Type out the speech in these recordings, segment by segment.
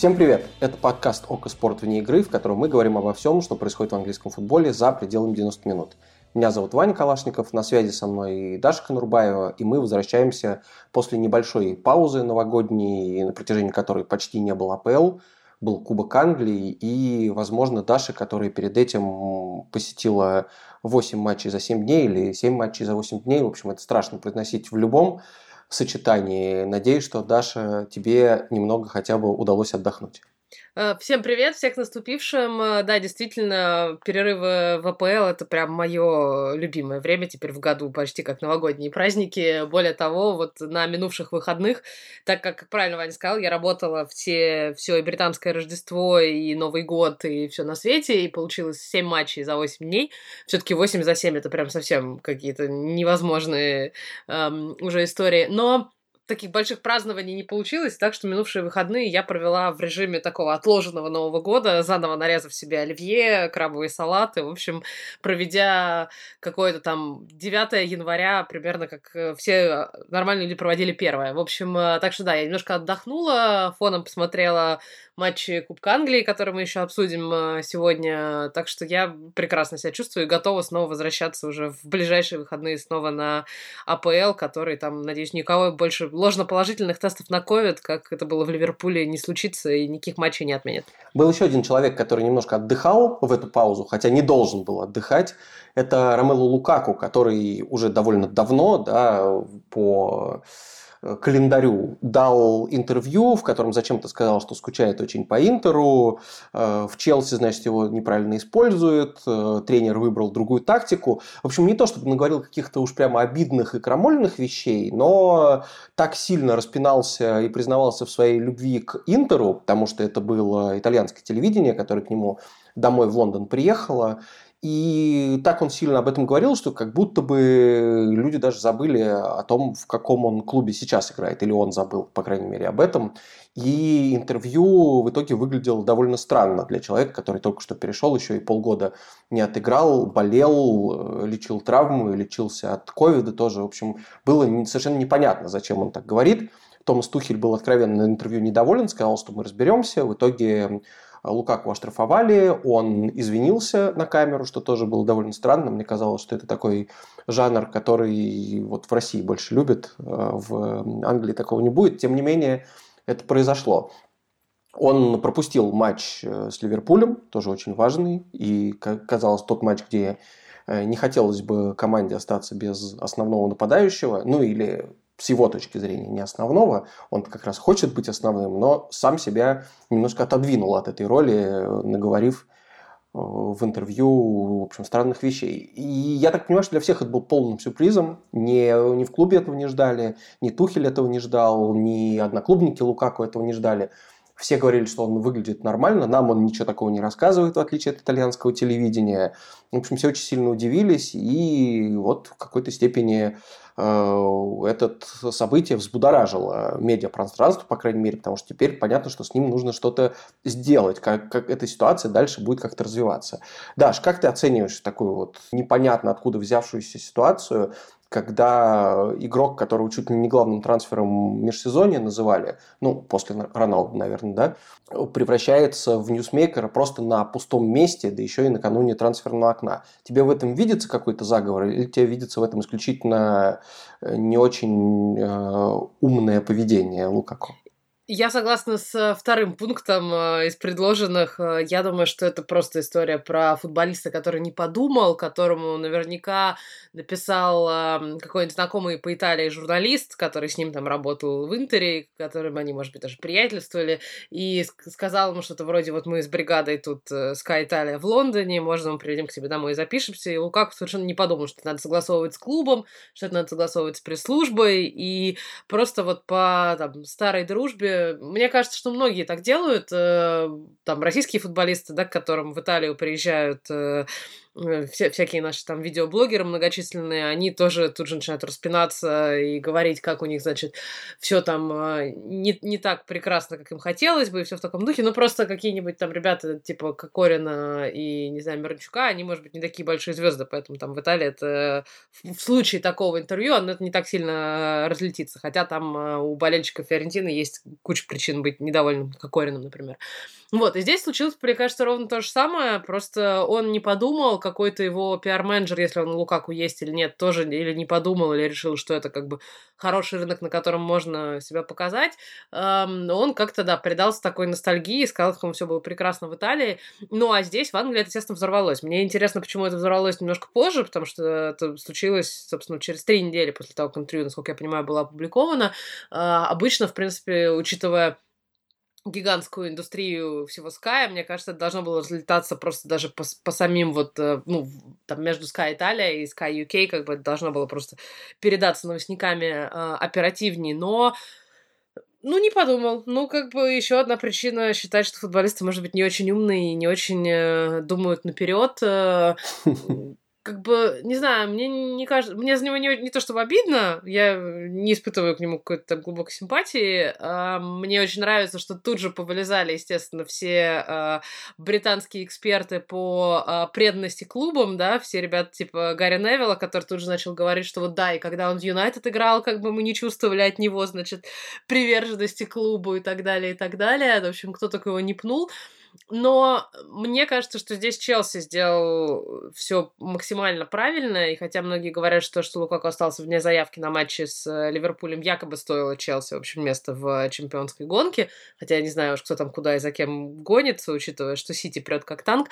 Всем привет! Это подкаст «Око спорт вне игры», в котором мы говорим обо всем, что происходит в английском футболе за пределами 90 минут. Меня зовут Ваня Калашников, на связи со мной Даша Конурбаева, и мы возвращаемся после небольшой паузы новогодней, на протяжении которой почти не было АПЛ, был Кубок Англии, и, возможно, Даша, которая перед этим посетила 8 матчей за 7 дней или 7 матчей за 8 дней, в общем, это страшно произносить в любом сочетании. Надеюсь, что, Даша, тебе немного хотя бы удалось отдохнуть. Э, всем привет, всех наступившим. Э, да, действительно, перерывы в АПЛ это прям мое любимое время теперь в году, почти как новогодние праздники. Более того, вот на минувших выходных, так как, как правильно Ваня сказал, я работала все, все и британское Рождество, и Новый год, и все на свете, и получилось 7 матчей за 8 дней. Все-таки 8 за 7 это прям совсем какие-то невозможные эм, уже истории. Но таких больших празднований не получилось, так что минувшие выходные я провела в режиме такого отложенного Нового года, заново нарезав себе оливье, крабовые салаты, в общем, проведя какое-то там 9 января, примерно как э, все нормальные люди проводили первое. В общем, э, так что да, я немножко отдохнула, фоном посмотрела матчи Кубка Англии, который мы еще обсудим э, сегодня. Так что я прекрасно себя чувствую и готова снова возвращаться уже в ближайшие выходные снова на АПЛ, который там, надеюсь, никого больше ложноположительных тестов на COVID, как это было в Ливерпуле, не случится и никаких матчей не отменят. Был еще один человек, который немножко отдыхал в эту паузу, хотя не должен был отдыхать. Это Ромелу Лукаку, который уже довольно давно да, по календарю дал интервью, в котором зачем-то сказал, что скучает очень по Интеру. Э, в Челси, значит, его неправильно используют. Э, тренер выбрал другую тактику. В общем, не то, чтобы наговорил каких-то уж прямо обидных и крамольных вещей, но так сильно распинался и признавался в своей любви к Интеру, потому что это было итальянское телевидение, которое к нему домой в Лондон приехало. И так он сильно об этом говорил, что как будто бы люди даже забыли о том, в каком он клубе сейчас играет, или он забыл, по крайней мере, об этом. И интервью в итоге выглядело довольно странно для человека, который только что перешел, еще и полгода не отыграл, болел, лечил травму, лечился от ковида тоже. В общем, было совершенно непонятно, зачем он так говорит. Томас Тухель был откровенно на интервью недоволен, сказал, что мы разберемся. В итоге Лукаку оштрафовали, он извинился на камеру, что тоже было довольно странно. Мне казалось, что это такой жанр, который вот в России больше любят, э, в Англии такого не будет. Тем не менее, это произошло. Он пропустил матч э, с Ливерпулем, тоже очень важный, и казалось тот матч, где э, не хотелось бы команде остаться без основного нападающего, ну или с его точки зрения, не основного, он как раз хочет быть основным, но сам себя немножко отодвинул от этой роли, наговорив э, в интервью, в общем, странных вещей. И я так понимаю, что для всех это был полным сюрпризом. Ни, ни в клубе этого не ждали, ни Тухель этого не ждал, ни одноклубники Лукаку этого не ждали. Все говорили, что он выглядит нормально, нам он ничего такого не рассказывает, в отличие от итальянского телевидения. В общем, все очень сильно удивились, и вот в какой-то степени Э, это событие взбудоражило медиапространство, по крайней мере, потому что теперь понятно, что с ним нужно что-то сделать, как, как эта ситуация дальше будет как-то развиваться. Даш, как ты оцениваешь такую вот непонятно откуда взявшуюся ситуацию, когда игрок, которого чуть ли не главным трансфером межсезонья называли, ну, после Роналду, наверное, да, превращается в ньюсмейкера просто на пустом месте, да еще и накануне трансферного окна. Тебе в этом видится какой-то заговор или тебе видится в этом исключительно э, не очень э, умное поведение Лукако? Я согласна с э, вторым пунктом э, из предложенных. Э, я думаю, что это просто история про футболиста, который не подумал, которому наверняка написал эм, какой-нибудь знакомый по Италии журналист, который с ним там работал в Интере, которым они, может быть, даже приятельствовали, и сказал ему что-то вроде вот мы с бригадой тут Sky Italia в Лондоне, можно мы приедем к себе домой и запишемся. И Лукаку совершенно не подумал, что это надо согласовывать с клубом, что это надо согласовывать с пресс-службой, и просто вот по там, старой дружбе мне кажется, что многие так делают. Э, там российские футболисты, да, к которым в Италию приезжают э, Э, все, всякие наши там видеоблогеры многочисленные, они тоже тут же начинают распинаться и говорить, как у них, значит, все там э, не, не так прекрасно, как им хотелось бы, и все в таком духе. Ну, просто какие-нибудь там ребята, типа Кокорина и, не знаю, Мирончука, они, может быть, не такие большие звезды, поэтому там в Италии это в случае такого интервью, оно это не так сильно разлетится. Хотя там э, у болельщиков Фиорентины есть куча причин быть недовольным Кокориным, например. Вот, и здесь случилось, мне кажется, ровно то же самое, просто он не подумал, какой-то его пиар-менеджер, если он Лукаку есть или нет, тоже или не подумал, или решил, что это как бы хороший рынок, на котором можно себя показать. Он как-то, да, предался такой ностальгии, сказал, что все было прекрасно в Италии. Ну, а здесь, в Англии, это, естественно, взорвалось. Мне интересно, почему это взорвалось немножко позже, потому что это случилось, собственно, через три недели после того, как интервью, насколько я понимаю, было опубликовано. А, обычно, в принципе, учитывая гигантскую индустрию всего Sky, мне кажется, это должно было разлетаться просто даже по, по самим вот, э, ну, там между Sky Italia и Sky UK, как бы это должно было просто передаться новостниками э, оперативнее, но ну, не подумал. Ну, как бы еще одна причина считать, что футболисты, может быть, не очень умные и не очень э, думают наперед. Э, как бы, не знаю, мне не кажется, мне за него не, не то чтобы обидно, я не испытываю к нему какой-то глубокой симпатии. А, мне очень нравится, что тут же повылезали, естественно, все а, британские эксперты по а, преданности клубам, да, все ребята типа Гарри Невилла, который тут же начал говорить, что вот да, и когда он в Юнайтед играл, как бы мы не чувствовали от него, значит, приверженности клубу и так далее, и так далее. В общем, кто только его не пнул. Но мне кажется, что здесь Челси сделал все максимально правильно, и хотя многие говорят, что, что Лукаку остался вне заявки на матче с э, Ливерпулем, якобы стоило Челси, в общем, место в чемпионской гонке, хотя я не знаю уж, кто там куда и за кем гонится, учитывая, что Сити прет как танк,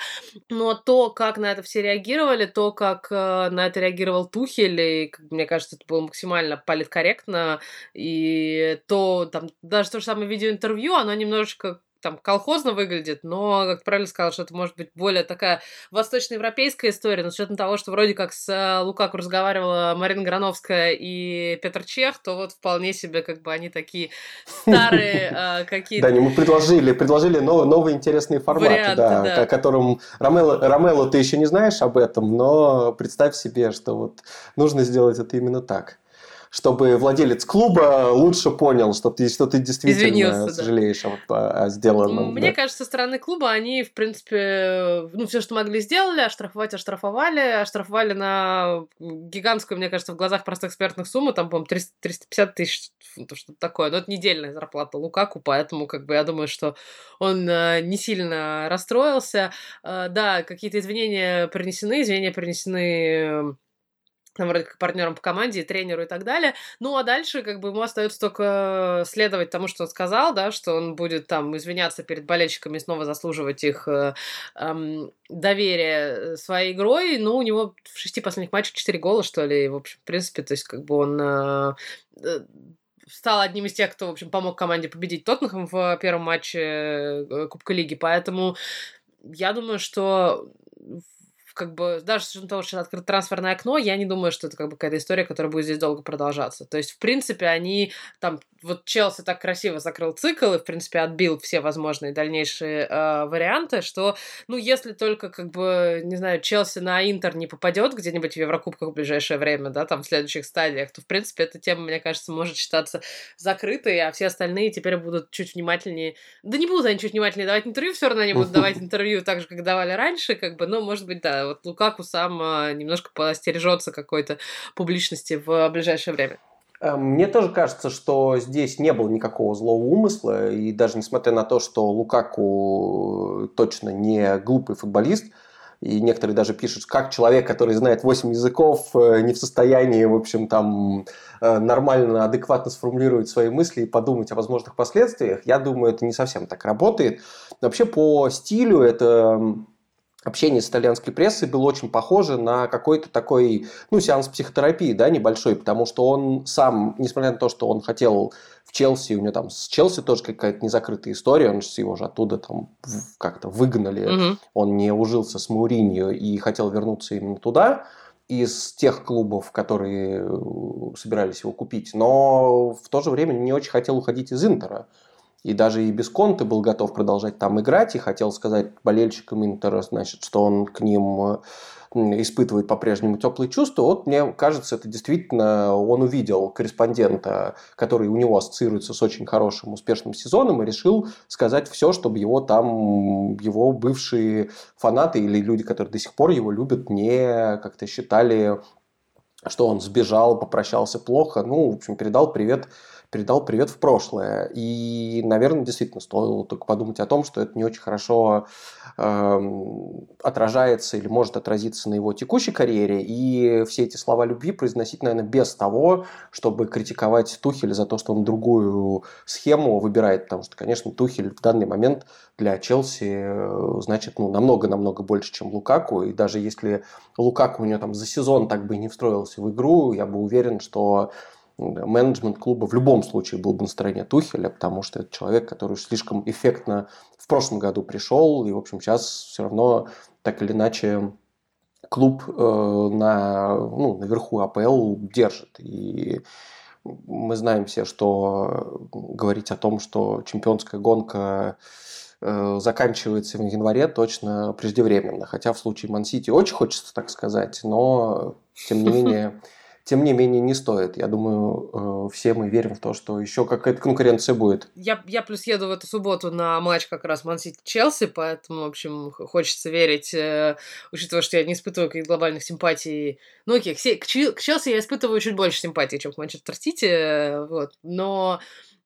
но то, как на это все реагировали, то, как э, на это реагировал Тухель, и, мне кажется, это было максимально политкорректно, и то, там, даже то же самое видеоинтервью, оно немножечко там колхозно выглядит, но, как правильно сказал, что это может быть более такая восточноевропейская история, но с учетом того, что вроде как с э, Лукаку разговаривала Марина Грановская и Петр Чех, то вот вполне себе как бы они такие старые э, какие-то... Да, мы предложили, предложили новые, новые интересные форматы, да, о котором Ромело ты еще не знаешь об этом, но представь себе, что вот нужно сделать это именно так чтобы владелец клуба лучше понял, что ты, что ты действительно Извинился, сожалеешь да. о, сделанном. Мне да. кажется, со стороны клуба они, в принципе, ну, все, что могли, сделали, оштрафовать, оштрафовали, оштрафовали на гигантскую, мне кажется, в глазах простых экспертных сумму, там, по-моему, 350 тысяч фунтов, что-то такое. Но это недельная зарплата Лукаку, поэтому, как бы, я думаю, что он э, не сильно расстроился. Э, да, какие-то извинения принесены, извинения принесены там, вроде как партнером по команде, тренеру и так далее. Ну, а дальше, как бы, ему остается только следовать тому, что он сказал, да, что он будет там извиняться перед болельщиками и снова заслуживать их э, эм, доверия своей игрой. Ну, у него в шести последних матчах четыре гола, что ли, в общем, в принципе, то есть, как бы он э, э стал одним из тех, кто, в общем, помог команде победить Тоттенхэм в первом матче э, Кубка Лиги. Поэтому я думаю, что как бы, даже с учетом того, что открыто трансферное окно, я не думаю, что это как бы какая-то история, которая будет здесь долго продолжаться. То есть, в принципе, они там, вот Челси так красиво закрыл цикл и, в принципе, отбил все возможные дальнейшие э, варианты, что, ну, если только, как бы, не знаю, Челси на Интер не попадет где-нибудь в Еврокубках в ближайшее время, да, там, в следующих стадиях, то, в принципе, эта тема, мне кажется, может считаться закрытой, а все остальные теперь будут чуть внимательнее. Да не будут они чуть внимательнее давать интервью, все равно они будут давать интервью так же, как давали раньше, как бы, но, может быть, да, вот Лукаку сам а, немножко постережется какой-то публичности в ближайшее время. Э, мне тоже кажется, что здесь не было никакого злого умысла, и даже несмотря на то, что Лукаку точно не глупый футболист, и некоторые даже пишут, как человек, который знает 8 языков, э, не в состоянии, в общем, там э, нормально, адекватно сформулировать свои мысли и подумать о возможных последствиях. Я думаю, это не совсем так работает. Вообще по стилю это общение с итальянской прессой было очень похоже на какой-то такой, ну, сеанс психотерапии, да, небольшой, потому что он сам, несмотря на то, что он хотел в Челси, у него там с Челси тоже какая-то незакрытая история, он же его же оттуда там как-то выгнали, угу. он не ужился с Мауриньо и хотел вернуться именно туда, из тех клубов, которые э, собирались его купить, но в то же время не очень хотел уходить из Интера. И даже и без Конты был готов продолжать там играть. И хотел сказать болельщикам Интера, значит, что он к ним э, испытывает по-прежнему теплые чувства. Вот мне кажется, это действительно он увидел корреспондента, который у него ассоциируется с очень хорошим, успешным сезоном, и решил сказать все, чтобы его там, его бывшие фанаты или люди, которые до сих пор его любят, не как-то считали, что он сбежал, попрощался плохо. Ну, в общем, передал привет передал привет в прошлое. И, наверное, действительно стоило только подумать о том, что это не очень хорошо э, отражается или может отразиться на его текущей карьере. И все эти слова любви произносить, наверное, без того, чтобы критиковать Тухеля за то, что он другую схему выбирает. Потому что, конечно, Тухель в данный момент для Челси э, значит ну, намного-намного больше, чем Лукаку. И даже если Лукаку у него там за сезон так бы и не встроился в игру, я бы уверен, что менеджмент клуба в любом случае был бы на стороне Тухеля, потому что это человек, который слишком эффектно в прошлом году пришел, и, в общем, сейчас все равно так или иначе клуб э, на, ну, наверху АПЛ держит. И мы знаем все, что говорить о том, что чемпионская гонка э, заканчивается в январе, точно преждевременно. Хотя в случае Мансити очень хочется так сказать, но тем не менее тем не менее не стоит. Я думаю, э, все мы верим в то, что еще какая-то конкуренция будет. Я, я плюс еду в эту субботу на матч как раз Мансити Челси, поэтому, в общем, хочется верить, э, учитывая, что я не испытываю каких глобальных симпатий. Ну, окей, к, к Челси я испытываю чуть больше симпатий, чем к Манчестер Сити, э, вот, но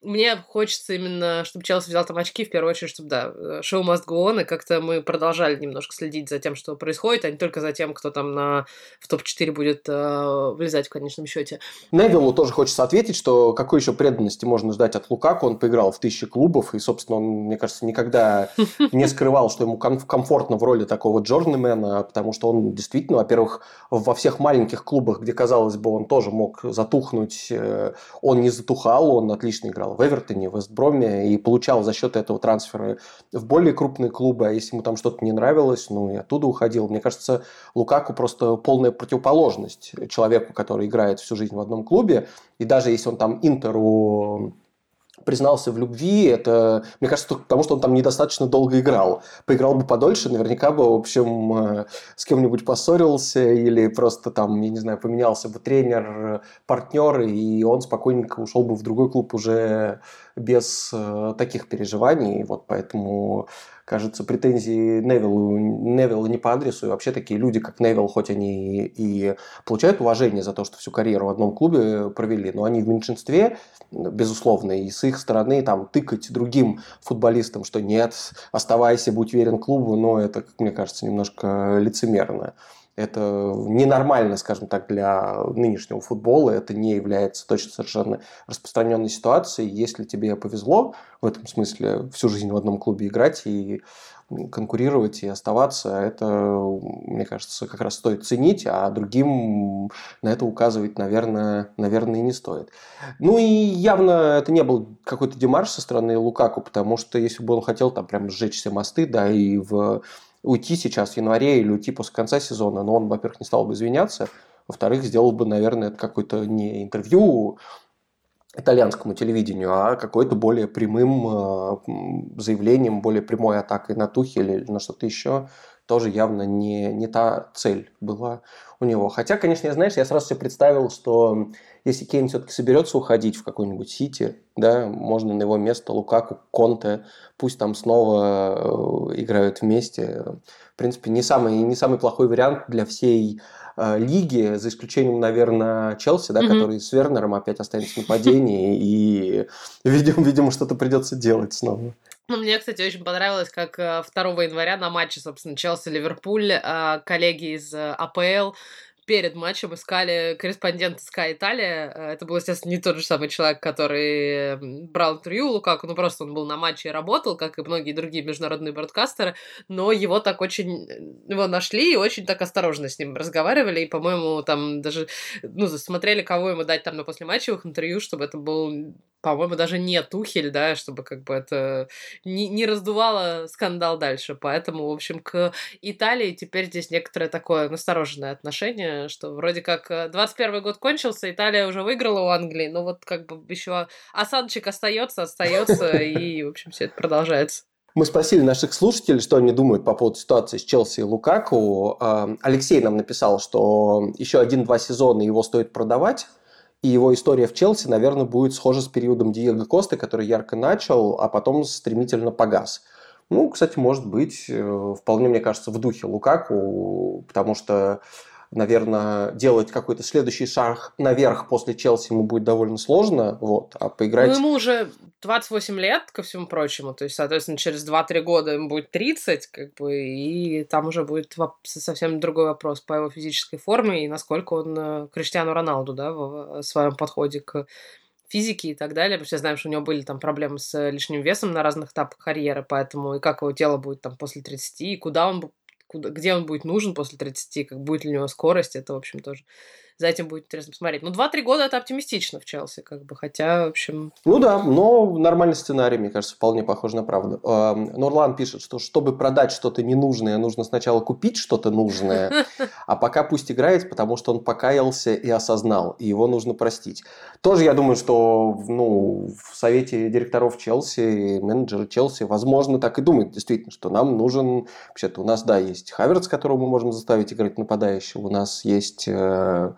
мне хочется именно, чтобы Челси взял там очки, в первую очередь, чтобы, да, э, шоу must go on, и как-то мы продолжали немножко следить за тем, что происходит, а не только за тем, кто там на, в топ-4 будет э, влезать в конечном счете. Невиллу тоже хочется ответить, что какой еще преданности можно ждать от Лукаку, он поиграл в тысячи клубов, и, собственно, он, мне кажется, никогда не скрывал, что ему комфортно в роли такого джорнемена, потому что он действительно, во-первых, во всех маленьких клубах, где, казалось бы, он тоже мог затухнуть, э, он не затухал, он отлично играл в Эвертоне, в Вестброме и получал за счет этого трансферы в более крупные клубы, а если ему там что-то не нравилось, ну и оттуда уходил. Мне кажется, Лукаку просто полная противоположность человеку, который играет всю жизнь в одном клубе, и даже если он там Интеру признался в любви, это, мне кажется, только потому, что он там недостаточно долго играл. Поиграл бы подольше, наверняка бы, в общем, э, с кем-нибудь поссорился или просто там, я не знаю, поменялся бы тренер, партнер, и он спокойненько ушел бы в другой клуб уже без э, таких переживаний. Вот поэтому кажется, претензии Невиллу, Невилла не по адресу, и вообще такие люди, как Невилл, хоть они и получают уважение за то, что всю карьеру в одном клубе провели, но они в меньшинстве, безусловно, и с их стороны там тыкать другим футболистам, что нет, оставайся, будь верен клубу, но это, как мне кажется, немножко лицемерно. Это ненормально, скажем так, для нынешнего футбола. Это не является точно совершенно распространенной ситуацией. Если тебе повезло в этом смысле всю жизнь в одном клубе играть и конкурировать и оставаться, это, мне кажется, как раз стоит ценить, а другим на это указывать, наверное, наверное, не стоит. Ну и явно это не был какой-то демарш со стороны Лукаку, потому что если бы он хотел там прям сжечь все мосты, да, и в уйти сейчас в январе или уйти после конца сезона, но он, во-первых, не стал бы извиняться, во-вторых, сделал бы, наверное, какое-то не интервью итальянскому телевидению, а какой-то более прямым э, заявлением, более прямой атакой на Тухель или на что-то еще, тоже явно не, не та цель была у него. Хотя, конечно, я, знаешь, я сразу себе представил, что если Кейн все-таки соберется уходить в какой-нибудь Сити, да, можно на его место Лукаку, Конте, пусть там снова э, играют вместе. В принципе, не самый, не самый плохой вариант для всей э, лиги, за исключением, наверное, Челси, да, mm-hmm. который с Вернером опять останется в нападении, и, видимо, видимо что-то придется делать снова. Ну, мне, кстати, очень понравилось, как 2 э, января на матче, собственно, Челси-Ливерпуль коллеги из АПЛ перед матчем искали корреспондента Sky Italia. Э, это был, естественно, не тот же самый человек, который брал интервью у Лукаку, ну просто он был на матче и работал, как и многие другие международные бродкастеры, но его так очень... Его нашли и очень так осторожно с ним разговаривали, и, по-моему, там даже, ну, смотрели, кого ему дать там на послематчевых интервью, чтобы это был по-моему, даже не Тухель, да, чтобы как бы это не, не раздувало скандал дальше. Поэтому, в общем, к Италии теперь здесь некоторое такое настороженное отношение, что вроде как 21 э, год кончился, Италия уже выиграла у Англии, но вот как бы еще осадочек остается, остается, и, в общем, все это продолжается. Мы спросили наших слушателей, что они думают по поводу ситуации с Челси и Лукаку. Алексей нам написал, что еще один-два сезона его стоит продавать. И его история в Челси, наверное, будет схожа с периодом Диего Косты, который ярко начал, а потом стремительно погас. Ну, кстати, может быть, э, вполне, мне кажется, в духе Лукаку, потому что наверное, делать какой-то следующий шаг наверх после Челси ему будет довольно сложно, вот, а поиграть... Ну, ему уже 28 лет, ко всему прочему, то есть, соответственно, через 2-3 года ему будет 30, как бы, и там уже будет совсем другой вопрос по его физической форме и насколько он э, Криштиану Роналду, да, в своем подходе к физики и так далее. Мы все знаем, что у него были там проблемы с лишним весом на разных этапах карьеры, поэтому и как его тело будет там после 30, и куда он куда, где он будет нужен после 30, как будет ли у него скорость, это, в общем, тоже за этим будет интересно посмотреть. Ну, 2-3 года это оптимистично в Челси, как бы, хотя, в общем... Ну да, но нормальный сценарий, мне кажется, вполне похож на правду. Нурлан пишет, что чтобы продать что-то ненужное, нужно сначала купить что-то нужное, а пока пусть играет, потому что он покаялся и осознал, и его нужно простить. Тоже я думаю, что ну, в совете директоров Челси, менеджеры Челси, возможно, так и думают, действительно, что нам нужен... Вообще-то у нас, да, есть Хаверц, которого мы можем заставить играть нападающего, у нас есть э,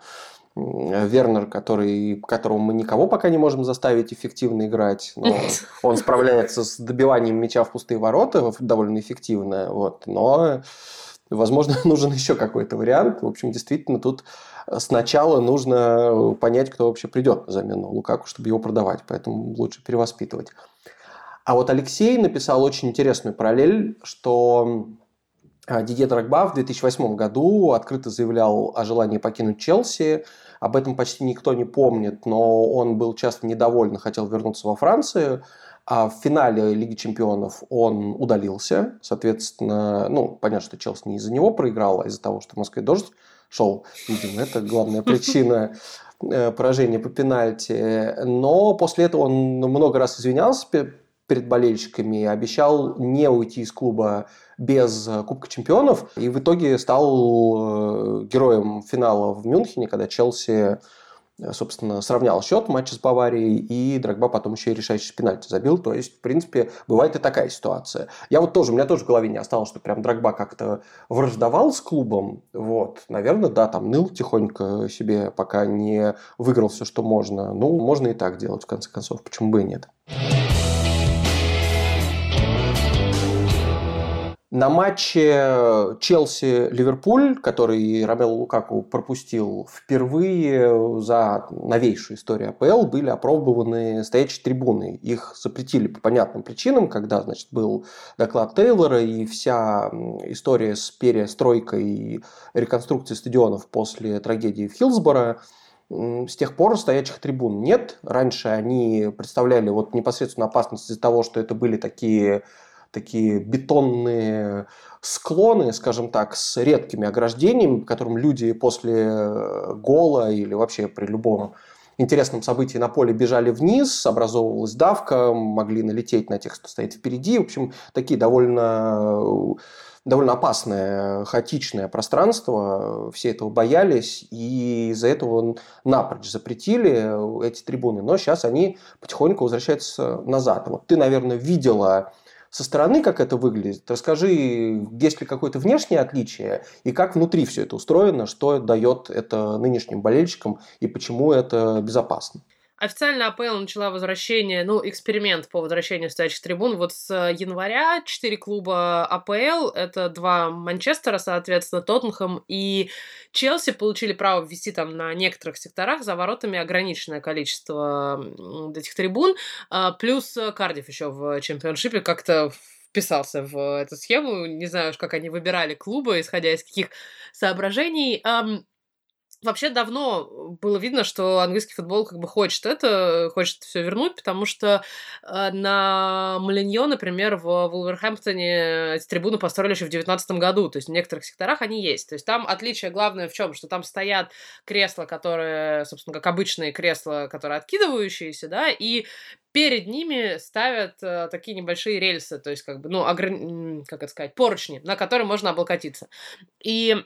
Вернер, который, которого мы никого пока не можем заставить эффективно играть, но он справляется с добиванием мяча в пустые ворота довольно эффективно, вот, но возможно нужен еще какой-то вариант. В общем, действительно, тут сначала нужно понять, кто вообще придет на замену Лукаку, чтобы его продавать, поэтому лучше перевоспитывать. А вот Алексей написал очень интересную параллель, что а, Дидье Драгба в 2008 году открыто заявлял о желании покинуть Челси, об этом почти никто не помнит, но он был часто недоволен, хотел вернуться во Францию. А в финале Лиги Чемпионов он удалился. Соответственно, ну, понятно, что Челси не из-за него проиграл, а из-за того, что в Москве дождь шел. Видимо, это главная причина э, поражения по пенальти. Но после этого он много раз извинялся перед болельщиками, обещал не уйти из клуба без э, Кубка Чемпионов, и в итоге стал э, героем финала в Мюнхене, когда Челси э, собственно, сравнял счет матча с Баварией, и Драгба потом еще и решающий пенальти забил. То есть, в принципе, бывает и такая ситуация. Я вот тоже, у меня тоже в голове не осталось, что прям Драгба как-то враждовал с клубом. Вот, наверное, да, там ныл тихонько себе, пока не выиграл все, что можно. Ну, можно и так делать, в конце концов, почему бы и нет. На матче Челси-Ливерпуль, который Ромело Лукаку пропустил впервые за новейшую историю АПЛ, были опробованы стоячие трибуны. Их запретили по понятным причинам, когда значит, был доклад Тейлора и вся история с перестройкой и реконструкцией стадионов после трагедии в Хилсборо. С тех пор стоячих трибун нет. Раньше они представляли вот непосредственно опасность из-за того, что это были такие такие бетонные склоны, скажем так, с редкими ограждениями, которым люди после э, гола или вообще при любом интересном событии на поле бежали вниз, образовывалась давка, могли налететь на тех, кто стоит впереди. В общем, такие довольно довольно опасное, хаотичное пространство, все этого боялись, и из-за этого напрочь запретили эти трибуны. Но сейчас они потихоньку возвращаются назад. Вот ты, наверное, видела со стороны, как это выглядит. Расскажи, есть ли какое-то внешнее отличие и как внутри все это устроено, что дает это нынешним болельщикам и почему это безопасно. Официально АПЛ начала возвращение, ну, эксперимент по возвращению стоячих трибун. Вот с января четыре клуба АПЛ, это два Манчестера, соответственно, Тоттенхэм и Челси получили право ввести там на некоторых секторах за воротами ограниченное количество этих трибун, а, плюс Кардив еще в чемпионшипе как-то вписался в эту схему. Не знаю уж, как они выбирали клубы, исходя из каких соображений. Вообще давно было видно, что английский футбол как бы хочет это, хочет все вернуть, потому что э, на Малиньо, например, в Вулверхэмптоне эти трибуны построили еще в 2019 году, то есть в некоторых секторах они есть. То есть там отличие главное в чем, что там стоят кресла, которые, собственно, как обычные кресла, которые откидывающиеся, да, и перед ними ставят э, такие небольшие рельсы, то есть как бы, ну, ограни... как это сказать, поручни, на которые можно облокотиться. И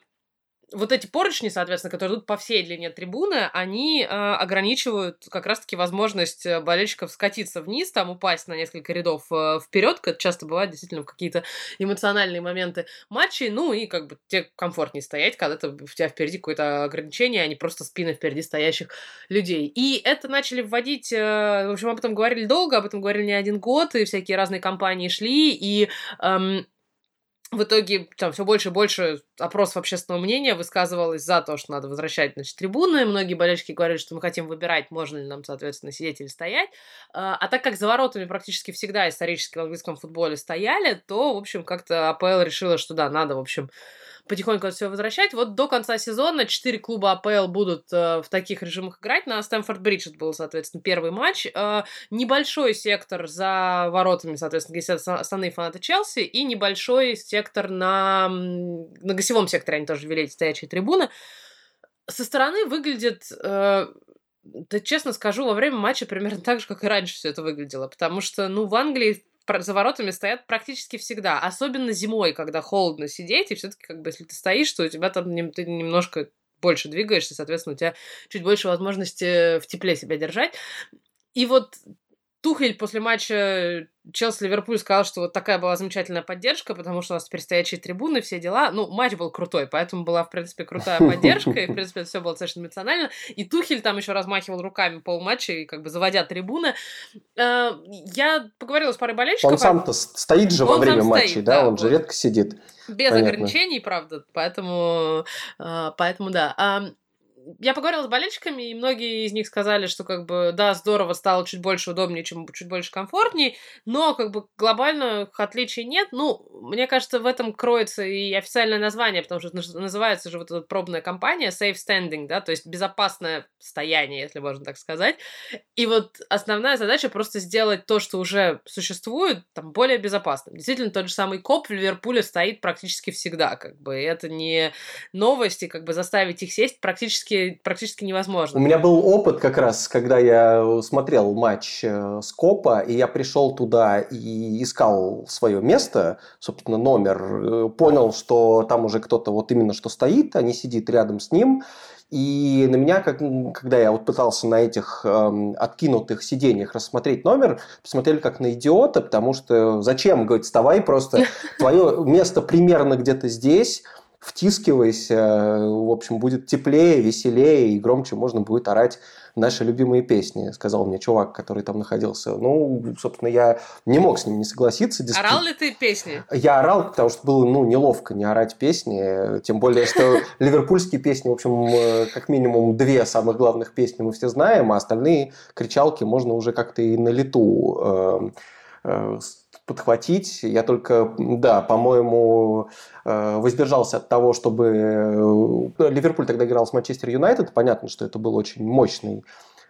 вот эти поручни, соответственно, которые идут по всей длине трибуны, они э, ограничивают как раз-таки возможность э, болельщиков скатиться вниз, там упасть на несколько рядов э, вперед, как часто бывает действительно в какие-то эмоциональные моменты матчей, ну и как бы тебе комфортнее стоять, когда ты, у тебя впереди какое-то ограничение, а не просто спины впереди стоящих людей. И это начали вводить, э, в общем, об этом говорили долго, об этом говорили не один год, и всякие разные компании шли, и... Эм, в итоге там все больше и больше опросов общественного мнения высказывалось за то, что надо возвращать, значит, трибуны. Многие болельщики говорили, что мы хотим выбирать, можно ли нам, соответственно, сидеть или стоять. А, а так как за воротами практически всегда исторически в английском футболе стояли, то, в общем, как-то АПЛ решила, что да, надо, в общем, потихоньку все возвращать. Вот до конца сезона четыре клуба АПЛ будут э, в таких режимах играть. На Стэнфорд Бридж это был, соответственно, первый матч. Э, небольшой сектор за воротами, соответственно, если основные фанаты Челси, и небольшой сектор на, на гостевом секторе, они тоже вели эти стоячие трибуны. Со стороны выглядит э, да, честно скажу, во время матча примерно так же, как и раньше все это выглядело. Потому что, ну, в Англии за воротами стоят практически всегда. Особенно зимой, когда холодно сидеть, и все-таки, как бы, если ты стоишь, то у тебя там ты немножко больше двигаешься, соответственно, у тебя чуть больше возможности в тепле себя держать. И вот Тухель после матча Челси-Ливерпуль сказал, что вот такая была замечательная поддержка, потому что у нас теперь стоячие трибуны, все дела. Ну, матч был крутой, поэтому была, в принципе, крутая поддержка, и, в принципе, все было достаточно эмоционально. И Тухель там еще размахивал руками полматча, и как бы заводя трибуны. А, я поговорила с парой болельщиков. Он сам-то стоит же во время матчей, да? Он же редко сидит. Без ограничений, правда, поэтому, а, поэтому да я поговорила с болельщиками, и многие из них сказали, что как бы, да, здорово, стало чуть больше удобнее, чем чуть больше комфортнее, но как бы глобальных отличий нет. Ну, мне кажется, в этом кроется и официальное название, потому что называется же вот эта пробная компания Safe Standing, да, то есть безопасное стояние, если можно так сказать. И вот основная задача просто сделать то, что уже существует, там, более безопасным. Действительно, тот же самый КОП в Ливерпуле стоит практически всегда, как бы, это не новости, как бы заставить их сесть практически практически, невозможно. У меня был опыт как раз, когда я смотрел матч э, Скопа, и я пришел туда и искал свое место, собственно, номер, э, понял, что там уже кто-то вот именно что стоит, а не сидит рядом с ним, и на меня, как, когда я вот пытался на этих э, откинутых сиденьях рассмотреть номер, посмотрели как на идиота, потому что зачем, говорит, вставай просто, твое место примерно где-то здесь, втискивайся, в общем, будет теплее, веселее и громче можно будет орать наши любимые песни, сказал мне чувак, который там находился. Ну, собственно, я не мог с ним не согласиться. Орал ли ты песни? Я орал, потому что было, ну, неловко не орать песни, тем более, что ливерпульские песни, в общем, как минимум две самых главных песни мы все знаем, а остальные кричалки можно уже как-то и на лету э, э, подхватить. Я только, да, по-моему, э, воздержался от того, чтобы... Э, Ливерпуль тогда играл с Манчестер Юнайтед. Понятно, что это был очень мощный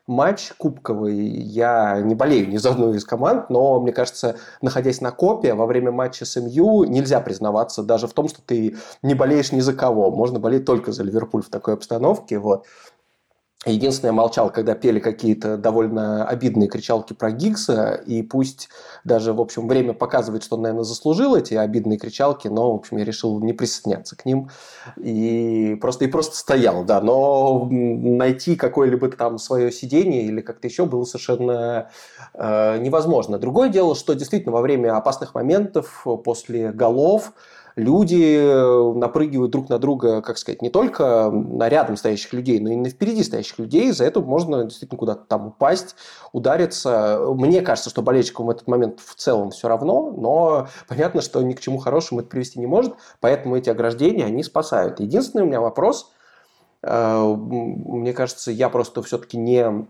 матч кубковый. Я не болею ни за одну из команд, но, мне кажется, находясь на копе во время матча с МЮ, нельзя признаваться даже в том, что ты не болеешь ни за кого. Можно болеть только за Ливерпуль в такой обстановке. Вот. Единственное, я молчал, когда пели какие-то довольно обидные кричалки про Гиггса, и пусть даже, в общем, время показывает, что он, наверное, заслужил эти обидные кричалки, но, в общем, я решил не присоединяться к ним и просто, и просто стоял, да, но найти какое-либо там свое сидение или как-то еще было совершенно э, невозможно. Другое дело, что действительно во время опасных моментов, после голов, люди э, напрыгивают друг на друга, как сказать, не только на рядом стоящих людей, но и на впереди стоящих людей. За это можно действительно куда-то там упасть, удариться. Мне кажется, что болельщикам в этот момент в целом все равно, но понятно, что ни к чему хорошему это привести не может, поэтому эти ограждения, они спасают. Единственный у меня вопрос, э, мне кажется, я просто все-таки не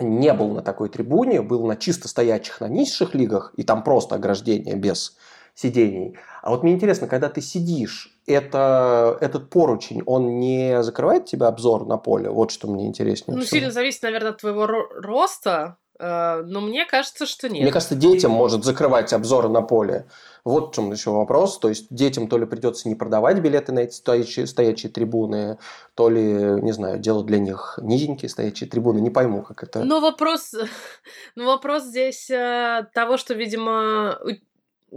не был на такой трибуне, был на чисто стоячих, на низших лигах, и там просто ограждение без сидений. А вот мне интересно, когда ты сидишь, это, этот поручень, он не закрывает тебе обзор на поле? Вот что мне интереснее. Ну, всего. сильно зависит, наверное, от твоего роста, э, но мне кажется, что нет. Мне кажется, детям может закрывать обзоры на поле. Вот в чем еще вопрос. То есть детям то ли придется не продавать билеты на эти стоячие, стоячие трибуны, то ли, не знаю, делать для них низенькие стоячие трибуны. Не пойму, как это. Но вопрос, но вопрос здесь э, того, что, видимо,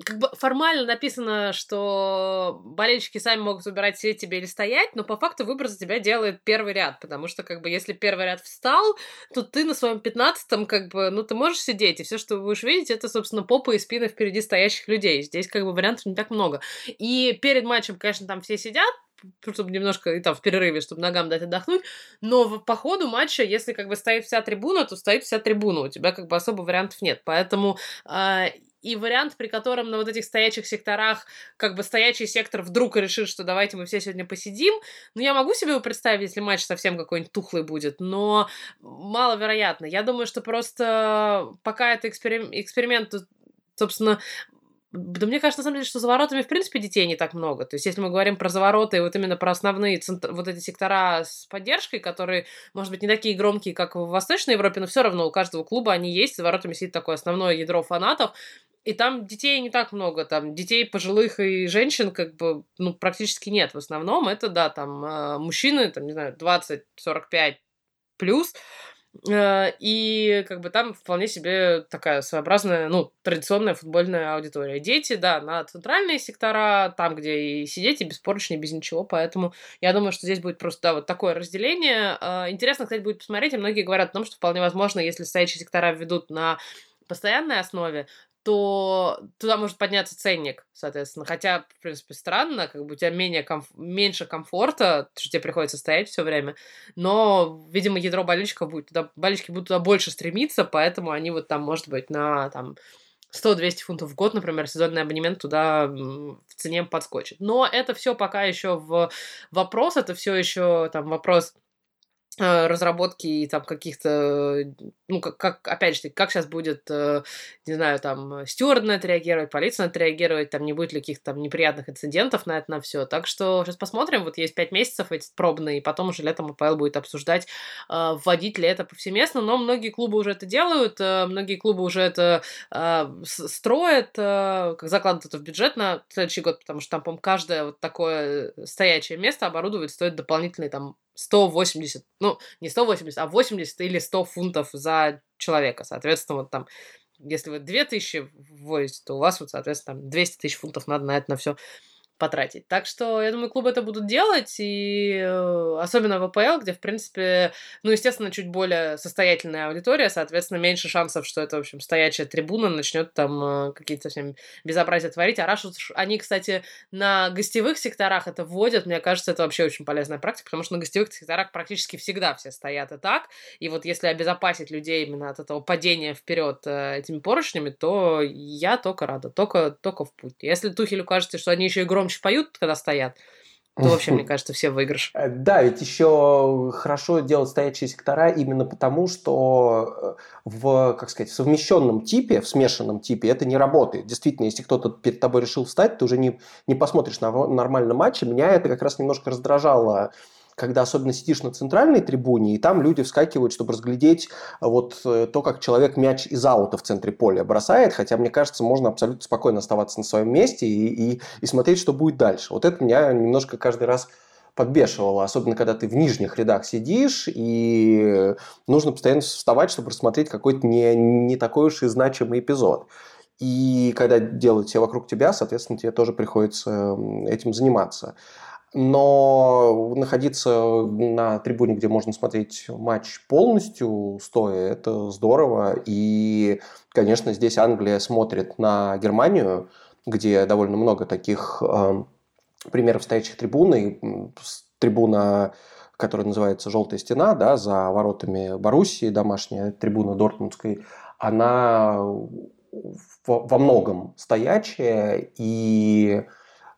как бы формально написано, что болельщики сами могут выбирать, сидеть тебе или стоять, но по факту выбор за тебя делает первый ряд, потому что, как бы, если первый ряд встал, то ты на своем пятнадцатом, как бы, ну, ты можешь сидеть, и все, что вы будешь видеть, это, собственно, попы и спины впереди стоящих людей. Здесь, как бы, вариантов не так много. И перед матчем, конечно, там все сидят, чтобы немножко и там в перерыве, чтобы ногам дать отдохнуть. Но по ходу матча, если как бы стоит вся трибуна, то стоит вся трибуна. У тебя как бы особо вариантов нет. Поэтому э, и вариант, при котором на вот этих стоячих секторах как бы стоячий сектор вдруг решит, что давайте мы все сегодня посидим. Ну, я могу себе его представить, если матч совсем какой-нибудь тухлый будет, но маловероятно. Я думаю, что просто пока это эксперим... эксперимент, собственно, да мне кажется, на самом деле, что за воротами, в принципе, детей не так много. То есть, если мы говорим про завороты, вот именно про основные вот эти сектора с поддержкой, которые, может быть, не такие громкие, как в Восточной Европе, но все равно у каждого клуба они есть, за воротами сидит такое основное ядро фанатов, и там детей не так много, там детей пожилых и женщин как бы, ну, практически нет. В основном это, да, там а, мужчины, там, не знаю, 20-45 плюс, и как бы там вполне себе такая своеобразная, ну, традиционная футбольная аудитория. Дети, да, на центральные сектора, там, где и сидеть, и без поручней, без ничего, поэтому я думаю, что здесь будет просто, да, вот такое разделение. Э, интересно, кстати, будет посмотреть, и многие говорят о том, что вполне возможно, если стоящие сектора введут на постоянной основе, то туда может подняться ценник, соответственно. Хотя, в принципе, странно, как бы у тебя менее комф... меньше комфорта, что тебе приходится стоять все время. Но, видимо, ядро болельщиков будет туда, болельщики будут туда больше стремиться, поэтому они вот там, может быть, на там 100-200 фунтов в год, например, сезонный абонемент туда в цене подскочит. Но это все пока еще в вопрос, это все еще там вопрос разработки и там каких-то, ну, как, как опять же, как сейчас будет, э, не знаю, там, стюард на это реагировать, полиция на это реагировать, там, не будет ли каких-то там неприятных инцидентов на это, на все. Так что сейчас посмотрим, вот есть пять месяцев эти пробные, и потом уже летом АПЛ будет обсуждать, э, вводить ли это повсеместно, но многие клубы уже это делают, многие клубы уже это строят, как закладывают это в бюджет на следующий год, потому что там, по-моему, каждое вот такое стоячее место оборудовать стоит дополнительные там 180, ну, не 180, а 80 или 100 фунтов за человека. Соответственно, вот там, если вы 2000 вводите, то у вас, вот, соответственно, там 200 тысяч фунтов надо на это на все потратить. Так что, я думаю, клубы это будут делать, и э, особенно в АПЛ, где, в принципе, ну, естественно, чуть более состоятельная аудитория, соответственно, меньше шансов, что это, в общем, стоячая трибуна начнет там э, какие-то совсем безобразия творить. А раз уж они, кстати, на гостевых секторах это вводят, мне кажется, это вообще очень полезная практика, потому что на гостевых секторах практически всегда все стоят и так, и вот если обезопасить людей именно от этого падения вперед э, этими поручнями, то я только рада, только, только в путь. Если Тухелю кажется, что они еще и громче громче поют, когда стоят, то вообще, мне кажется, все выигрыш. Э, да, ведь еще хорошо делать стоячие сектора именно потому, что э, в, как сказать, в совмещенном типе, в смешанном типе это не работает. Действительно, если кто-то перед тобой решил встать, ты уже не, не посмотришь на нормальный матч. Меня это как раз немножко раздражало когда особенно сидишь на центральной трибуне, и там люди вскакивают, чтобы разглядеть э, вот э, то, как человек мяч из аута в центре поля бросает, хотя, мне кажется, можно абсолютно спокойно оставаться на своем месте и, и, и смотреть, что будет дальше. Вот это меня немножко каждый раз подбешивало, особенно когда ты в нижних рядах сидишь, и нужно постоянно вставать, чтобы рассмотреть какой-то не, не такой уж и значимый эпизод. И когда делают все вокруг тебя, соответственно, тебе тоже приходится этим заниматься но находиться на трибуне, где можно смотреть матч полностью стоя, это здорово. И, конечно, здесь Англия смотрит на Германию, где довольно много таких э, примеров стоящих трибун. И трибуна, которая называется «Желтая стена», да, за воротами Боруссии, домашняя трибуна Дортмундской, она во многом стоячая, и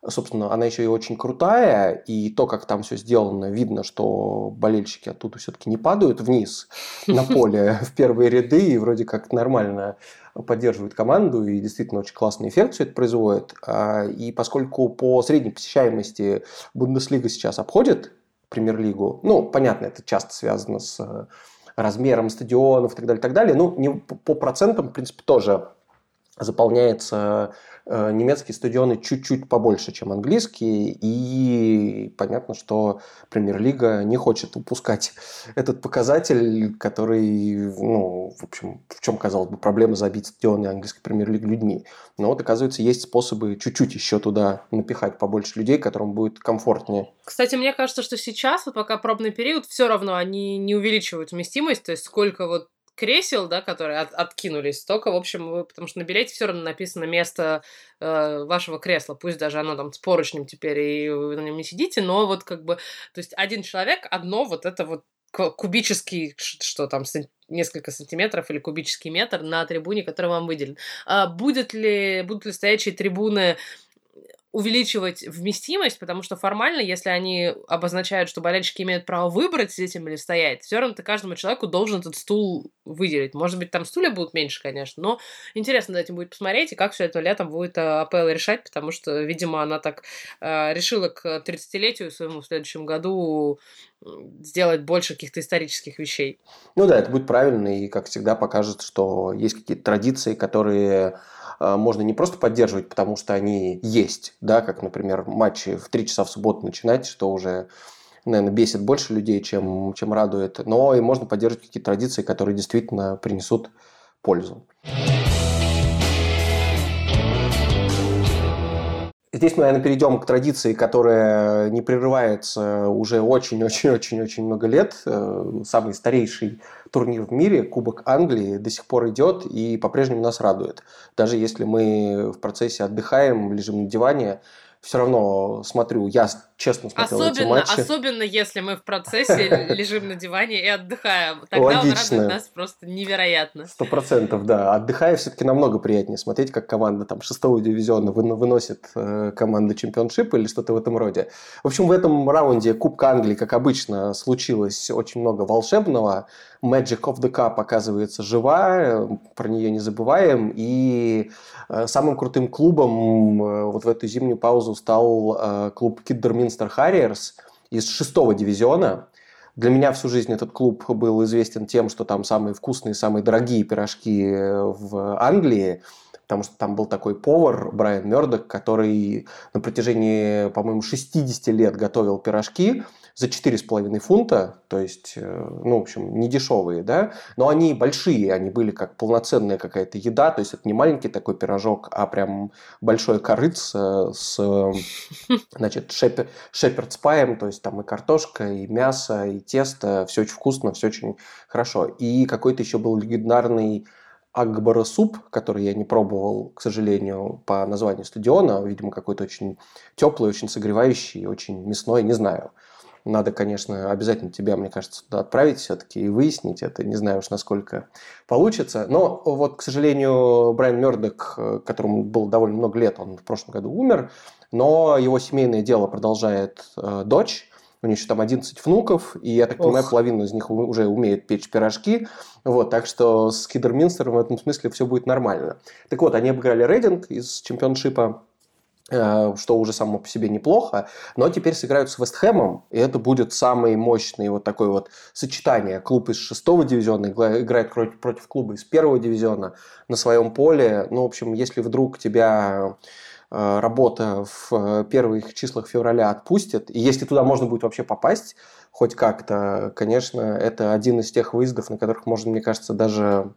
собственно, она еще и очень крутая, и то, как там все сделано, видно, что болельщики оттуда все-таки не падают вниз на поле в первые ряды и вроде как нормально поддерживают команду, и действительно очень классный эффект все это производит. А, и поскольку по средней посещаемости Бундеслига сейчас обходит премьер-лигу, ну, понятно, это часто связано с размером стадионов и так далее, и так далее, ну, не, по процентам, в принципе, тоже заполняется Э, немецкие стадионы чуть-чуть побольше, чем английские, и понятно, что премьер-лига не хочет упускать этот показатель, который, ну, в общем, в чем, казалось бы, проблема забить стадионы английской премьер-лиги людьми. Но вот, оказывается, есть способы чуть-чуть еще туда напихать побольше людей, которым будет комфортнее. Кстати, мне кажется, что сейчас, вот пока пробный период, все равно они не увеличивают вместимость, то есть сколько вот кресел, да, которые от, откинулись, только, в общем, вы, потому что на билете все равно написано место э, вашего кресла, пусть даже оно там с поручнем теперь, и вы на нем не сидите, но вот как бы, то есть один человек, одно вот это вот кубический, что там, несколько сантиметров или кубический метр на трибуне, который вам выделен. А будет ли, будут ли стоящие трибуны увеличивать вместимость, потому что формально, если они обозначают, что болельщики имеют право выбрать, сидеть им или стоять, все равно ты каждому человеку должен этот стул выделить. Может быть, там стулья будут меньше, конечно, но интересно за этим будет посмотреть, и как все это летом будет АПЛ решать, потому что, видимо, она так э, решила к 30-летию своему в следующем году сделать больше каких-то исторических вещей. Ну да, это будет правильно, и, как всегда, покажет, что есть какие-то традиции, которые можно не просто поддерживать, потому что они есть, да, как, например, матчи в 3 часа в субботу начинать, что уже наверное, бесит больше людей, чем, чем радует, но и можно поддерживать какие-то традиции, которые действительно принесут пользу. Здесь мы, наверное, перейдем к традиции, которая не прерывается уже очень-очень-очень-очень много лет. Э, самый старейший турнир в мире, Кубок Англии, до сих пор идет и по-прежнему нас радует. Даже если мы в процессе отдыхаем, лежим на диване, все равно смотрю, я честно смотрел особенно, эти матчи. Особенно, если мы в процессе лежим на диване и отдыхаем. Тогда Логично. он радует нас просто невероятно. Сто процентов, да. Отдыхая все-таки намного приятнее смотреть, как команда там шестого дивизиона выносит э, команду чемпионшип или что-то в этом роде. В общем, в этом раунде Кубка Англии, как обычно, случилось очень много волшебного. Magic of the Cup, оказывается, жива, про нее не забываем. И э, самым крутым клубом э, вот в эту зимнюю паузу стал э, клуб Киддерминстер Харриерс из шестого дивизиона. Для меня всю жизнь этот клуб был известен тем, что там самые вкусные, самые дорогие пирожки в Англии потому что там был такой повар Брайан Мердок, который на протяжении, по-моему, 60 лет готовил пирожки, за 4,5 фунта, то есть, э, ну, в общем, не дешевые, да, но они большие, они были как полноценная какая-то еда, то есть это не маленький такой пирожок, а прям большой корыц с, значит, шепер, шеперд спаем, то есть там и картошка, и мясо, и тесто, все очень вкусно, все очень хорошо. И какой-то еще был легендарный Акбара суп, который я не пробовал, к сожалению, по названию стадиона, видимо, какой-то очень теплый, очень согревающий, очень мясной, не знаю. Надо, конечно, обязательно тебя, мне кажется, туда отправить все-таки и выяснить это. Не знаю уж, насколько получится. Но вот, к сожалению, Брайан Мердок, которому было довольно много лет, он в прошлом году умер, но его семейное дело продолжает э, дочь, у нее еще там 11 внуков, и я так Ох. понимаю, половина из них уже умеет печь пирожки. Вот, так что с Кидерминстером в этом смысле все будет нормально. Так вот, они обыграли рейтинг из чемпионшипа Э, что уже само по себе неплохо, но теперь сыграют с Вестхэмом, и это будет самый мощный вот такой вот сочетание. Клуб из шестого дивизиона играет против клуба из первого дивизиона на своем поле. Ну, в общем, если вдруг тебя э, работа в э, первых числах февраля отпустит, и если туда можно будет вообще попасть хоть как-то, конечно, это один из тех выездов, на которых можно, мне кажется, даже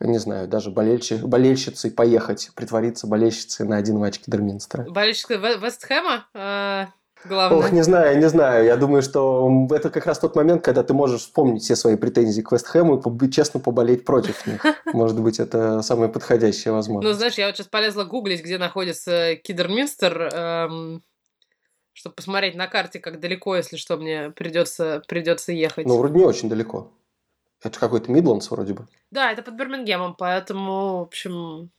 не знаю, даже болельщи, болельщицей поехать, притвориться болельщицей на один матч Кидерминстера. Болельщица Вестхэма? Э, главное. Ох, не знаю, не знаю. Я думаю, что это как раз тот момент, когда ты можешь вспомнить все свои претензии к Вестхэму и честно поболеть против них. Может быть, это самое подходящее возможность. Ну, знаешь, я вот сейчас полезла гуглить, где находится Кидерминстер, эм, чтобы посмотреть на карте, как далеко, если что, мне придется, придется ехать. Ну, вроде не очень далеко. Это какой-то Мидландс вроде бы. Да, это под Бирмингемом, поэтому, в общем,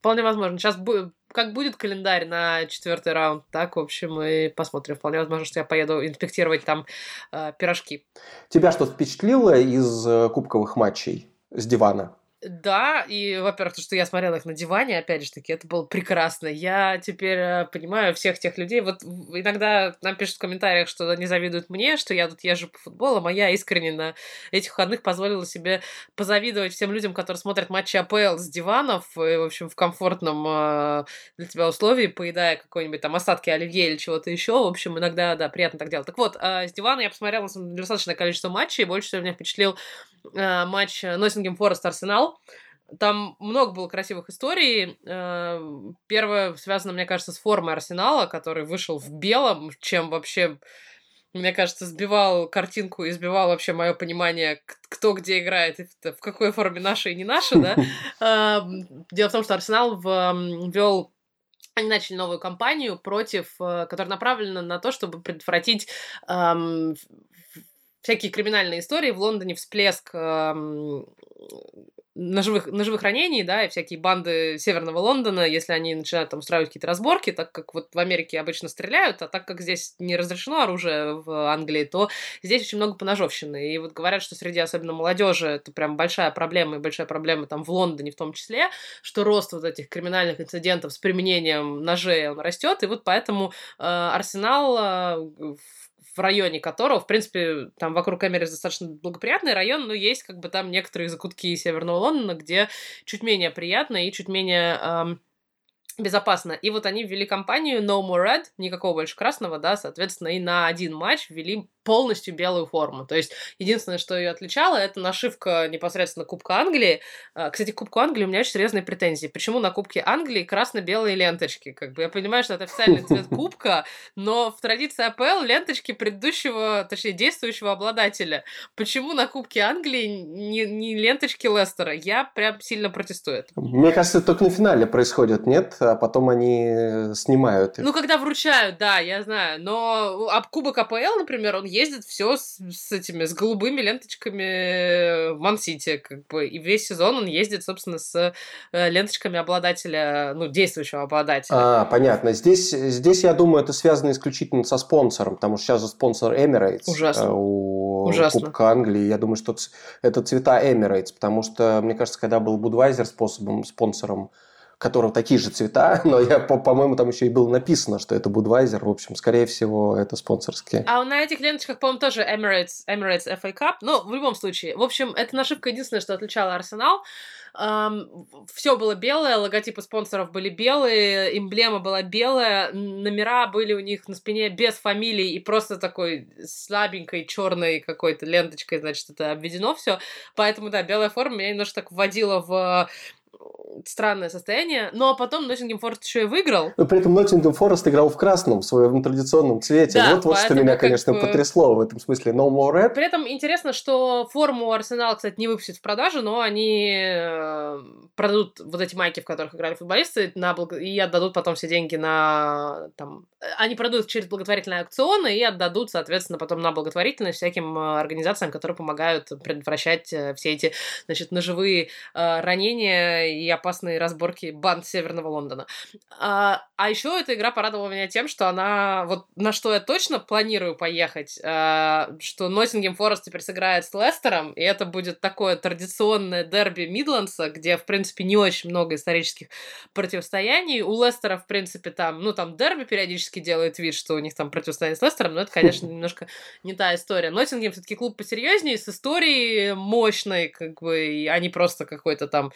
вполне возможно. Сейчас будет, как будет календарь на четвертый раунд, так, в общем, и посмотрим. Вполне возможно, что я поеду инспектировать там э, пирожки. Тебя что впечатлило из э, кубковых матчей с дивана? Да, и, во-первых, то, что я смотрела их на диване, опять же таки, это было прекрасно. Я теперь э, понимаю всех тех людей. Вот иногда нам пишут в комментариях, что они завидуют мне, что я тут езжу по футболу, а я искренне на этих выходных позволила себе позавидовать всем людям, которые смотрят матчи АПЛ с диванов, и, в общем, в комфортном э, для тебя условии, поедая какой-нибудь там остатки оливье или чего-то еще. В общем, иногда, да, приятно так делать. Так вот, э, с дивана я посмотрела достаточное количество матчей, и больше всего меня впечатлил э, матч Ноттингем Форест Арсенал. Там много было красивых историй. Э, первое связано, мне кажется, с формой Арсенала, который вышел в белом, чем вообще, мне кажется, сбивал картинку и сбивал вообще мое понимание, кто где играет, в какой форме наша и не наша, да. Э, дело в том, что Арсенал ввел они начали новую кампанию против, э, которая направлена на то, чтобы предотвратить эм, всякие криминальные истории. В Лондоне всплеск эм, ножевых, ножевых ранений, да, и всякие банды Северного Лондона, если они начинают там устраивать какие-то разборки, так как вот в Америке обычно стреляют, а так как здесь не разрешено оружие в Англии, то здесь очень много поножовщины. И вот говорят, что среди особенно молодежи это прям большая проблема, и большая проблема там в Лондоне в том числе, что рост вот этих криминальных инцидентов с применением ножей, он растет, и вот поэтому э, Арсенал э, в районе которого, в принципе, там вокруг Эмерис достаточно благоприятный район, но есть как бы там некоторые закутки Северного Лондона, где чуть менее приятно и чуть менее эм, безопасно. И вот они ввели кампанию No More Red, никакого больше красного, да, соответственно, и на один матч ввели полностью белую форму. То есть единственное, что ее отличало, это нашивка непосредственно Кубка Англии. А, кстати, к Кубку Англии у меня очень серьезные претензии. Почему на Кубке Англии красно-белые ленточки? Как бы я понимаю, что это официальный цвет Кубка, но в традиции АПЛ ленточки предыдущего, точнее, действующего обладателя. Почему на Кубке Англии не, не ленточки Лестера? Я прям сильно протестую. Мне кажется, это только на финале происходит, нет? А потом они снимают их. Ну, когда вручают, да, я знаю. Но об Кубок АПЛ, например, он ездит все с, с этими, с голубыми ленточками в Ман-Сити, как бы, и весь сезон он ездит, собственно, с э, ленточками обладателя, ну, действующего обладателя. А, понятно. Здесь, здесь, я думаю, это связано исключительно со спонсором, потому что сейчас же спонсор Emirates. Ужасно. Э, у Ужасно. Кубка Англии. Я думаю, что это цвета Emirates, потому что, мне кажется, когда был Budweiser способом, спонсором которого такие же цвета, но я, по-моему, там еще и было написано, что это Budweiser. В общем, скорее всего, это спонсорские. А на этих ленточках, по-моему, тоже Emirates, Emirates FA Cup. Ну, в любом случае. В общем, эта нашивка единственное, что отличала Арсенал. Um, все было белое, логотипы спонсоров были белые, эмблема была белая, номера были у них на спине без фамилий и просто такой слабенькой черной какой-то ленточкой, значит, это обведено все. Поэтому, да, белая форма меня немножко так вводила в странное состояние. Но потом Ноттингем Форест еще и выиграл. Но при этом Ноттингем Форест играл в красном, в своем традиционном цвете. Да, вот, вот что меня, конечно, бы... потрясло в этом смысле. No more red. При этом интересно, что форму Арсенал, кстати, не выпустит в продажу, но они э, продадут вот эти майки, в которых играли футболисты, на благ... и отдадут потом все деньги на... Там... Они продадут через благотворительные аукционы и отдадут, соответственно, потом на благотворительность всяким э, организациям, которые помогают предотвращать э, все эти, значит, ножевые ранения и опасные разборки банд Северного Лондона. А, а еще эта игра порадовала меня тем, что она, вот на что я точно планирую поехать, а, что Ноттингем Форест теперь сыграет с Лестером, и это будет такое традиционное дерби Мидландса, где, в принципе, не очень много исторических противостояний. У Лестера, в принципе, там, ну, там дерби периодически делает вид, что у них там противостояние с Лестером, но это, конечно, немножко не та история. Ноттингем все-таки клуб посерьезнее, с историей мощной, как бы, а не просто какой-то там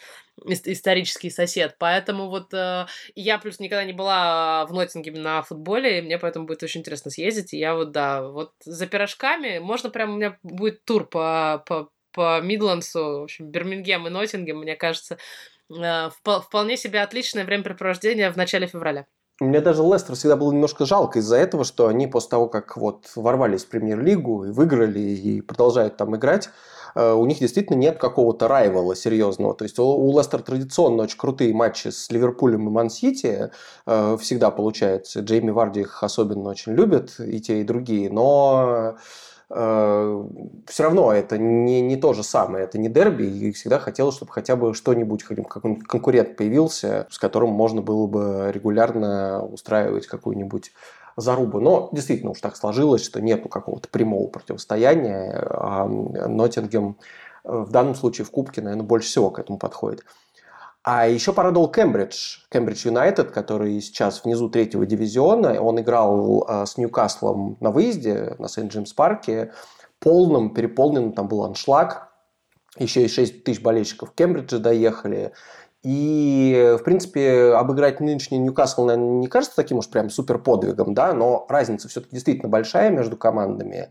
исторический сосед. Поэтому вот э, я плюс никогда не была в Ноттингеме на футболе, и мне поэтому будет очень интересно съездить. И я вот, да, вот за пирожками, можно прям, у меня будет тур по, по, по Мидландсу, в общем, Бирмингем и Ноттингем, мне кажется, э, вполне себе отличное времяпрепровождение в начале февраля. Мне даже Лестер всегда было немножко жалко из-за этого, что они после того, как вот ворвались в премьер-лигу и выиграли, и продолжают там играть, Э, у них действительно нет какого-то райвала серьезного. То есть у Лестер традиционно очень крутые матчи с Ливерпулем и Ман-Сити э, всегда получается. Джейми Варди их особенно очень любит, и те, и другие. Но все равно это не, не то же самое, это не дерби, и всегда хотелось, чтобы хотя бы что-нибудь, какой-нибудь конкурент появился, с которым можно было бы регулярно устраивать какую-нибудь зарубы. Но действительно уж так сложилось, что нету какого-то прямого противостояния. А Ноттингем э, в данном случае в Кубке, наверное, больше всего к этому подходит. А еще порадовал Кембридж, Кембридж Юнайтед, который сейчас внизу третьего дивизиона. Он играл э, с Ньюкаслом на выезде на Сент-Джеймс-парке. Полным, переполненным, там был аншлаг. Еще и 6 тысяч болельщиков Кембриджа доехали. И, в принципе, обыграть нынешний Ньюкасл, наверное, не кажется таким уж прям супер подвигом, да, но разница все-таки действительно большая между командами.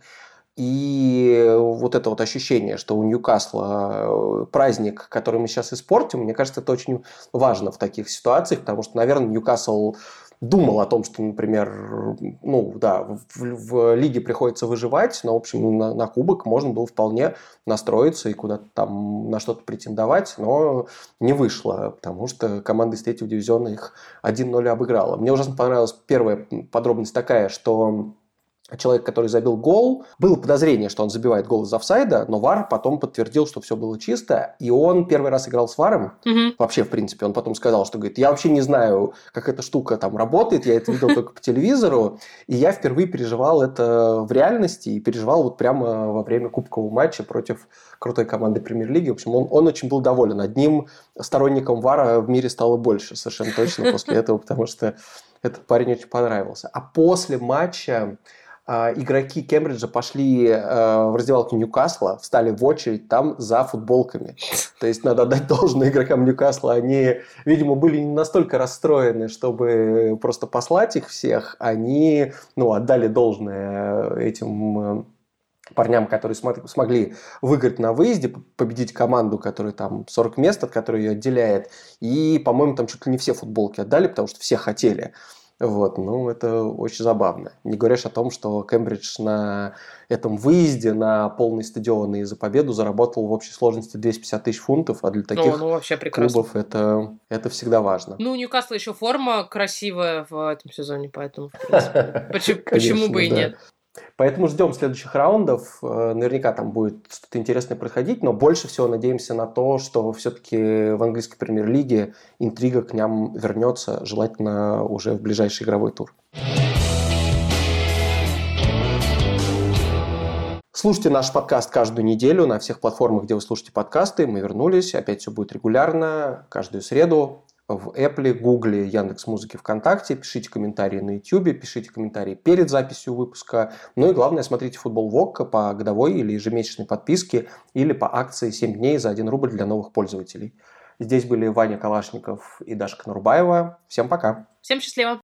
И вот это вот ощущение, что у Ньюкасла э, праздник, который мы сейчас испортим, мне кажется, это очень важно в таких ситуациях, потому что, наверное, Ньюкасл думал о том, что, например, ну да, в, в лиге приходится выживать, но, в общем, на, на кубок можно было вполне настроиться и куда-то там на что-то претендовать, но не вышло, потому что команда из третьего дивизиона их 1-0 обыграла. Мне ужасно понравилась первая подробность такая, что человек, который забил гол. Было подозрение, что он забивает гол из офсайда, но ВАР потом подтвердил, что все было чисто. И он первый раз играл с ВАРом. Мгм. Вообще, в принципе, он потом сказал, что говорит, я вообще не знаю, как эта штука там работает, я это видел только по телевизору, и я впервые переживал это в реальности и переживал вот прямо во время кубкового матча против крутой команды премьер-лиги. В общем, он, он очень был доволен. Одним сторонником ВАРа в мире стало больше, совершенно точно после этого, потому что этот парень очень понравился. А после матча а, игроки Кембриджа пошли э, в раздевалку Ньюкасла, встали в очередь там за футболками. То есть надо отдать должное игрокам Ньюкасла. Они, видимо, были не настолько расстроены, чтобы просто послать их всех. Они ну, отдали должное этим э, парням, которые смо- смогли выиграть на выезде, победить команду, которая там 40 мест, от которой ее отделяет. И, по-моему, там чуть ли не все футболки отдали, потому что все хотели. Вот, ну, это очень забавно. Не говоришь о том, что Кембридж на этом выезде на полный стадион и за победу заработал в общей сложности 250 тысяч фунтов, а для таких ну, вообще прекрасно. клубов это, это всегда важно. Ну, у Ньюкасла еще форма красивая в этом сезоне, поэтому, в принципе, почему, бы и нет? Поэтому ждем следующих раундов. Э, Наверняка там будет что-то интересное происходить, но больше всего надеемся на то, что все-таки в английской премьер-лиге интрига к ням вернется, желательно уже в ближайший игровой тур. Слушайте наш подкаст каждую неделю на всех платформах, где вы слушаете подкасты. Мы вернулись, опять все будет регулярно, каждую среду в Apple, Google, Яндекс Музыке, ВКонтакте. Пишите комментарии на YouTube, пишите комментарии перед записью выпуска. Ну и главное, смотрите футбол ВОК по годовой или ежемесячной подписке или по акции 7 дней за 1 рубль для новых пользователей. Здесь были Ваня Калашников и Даша Конурбаева. Всем пока! Всем счастливо!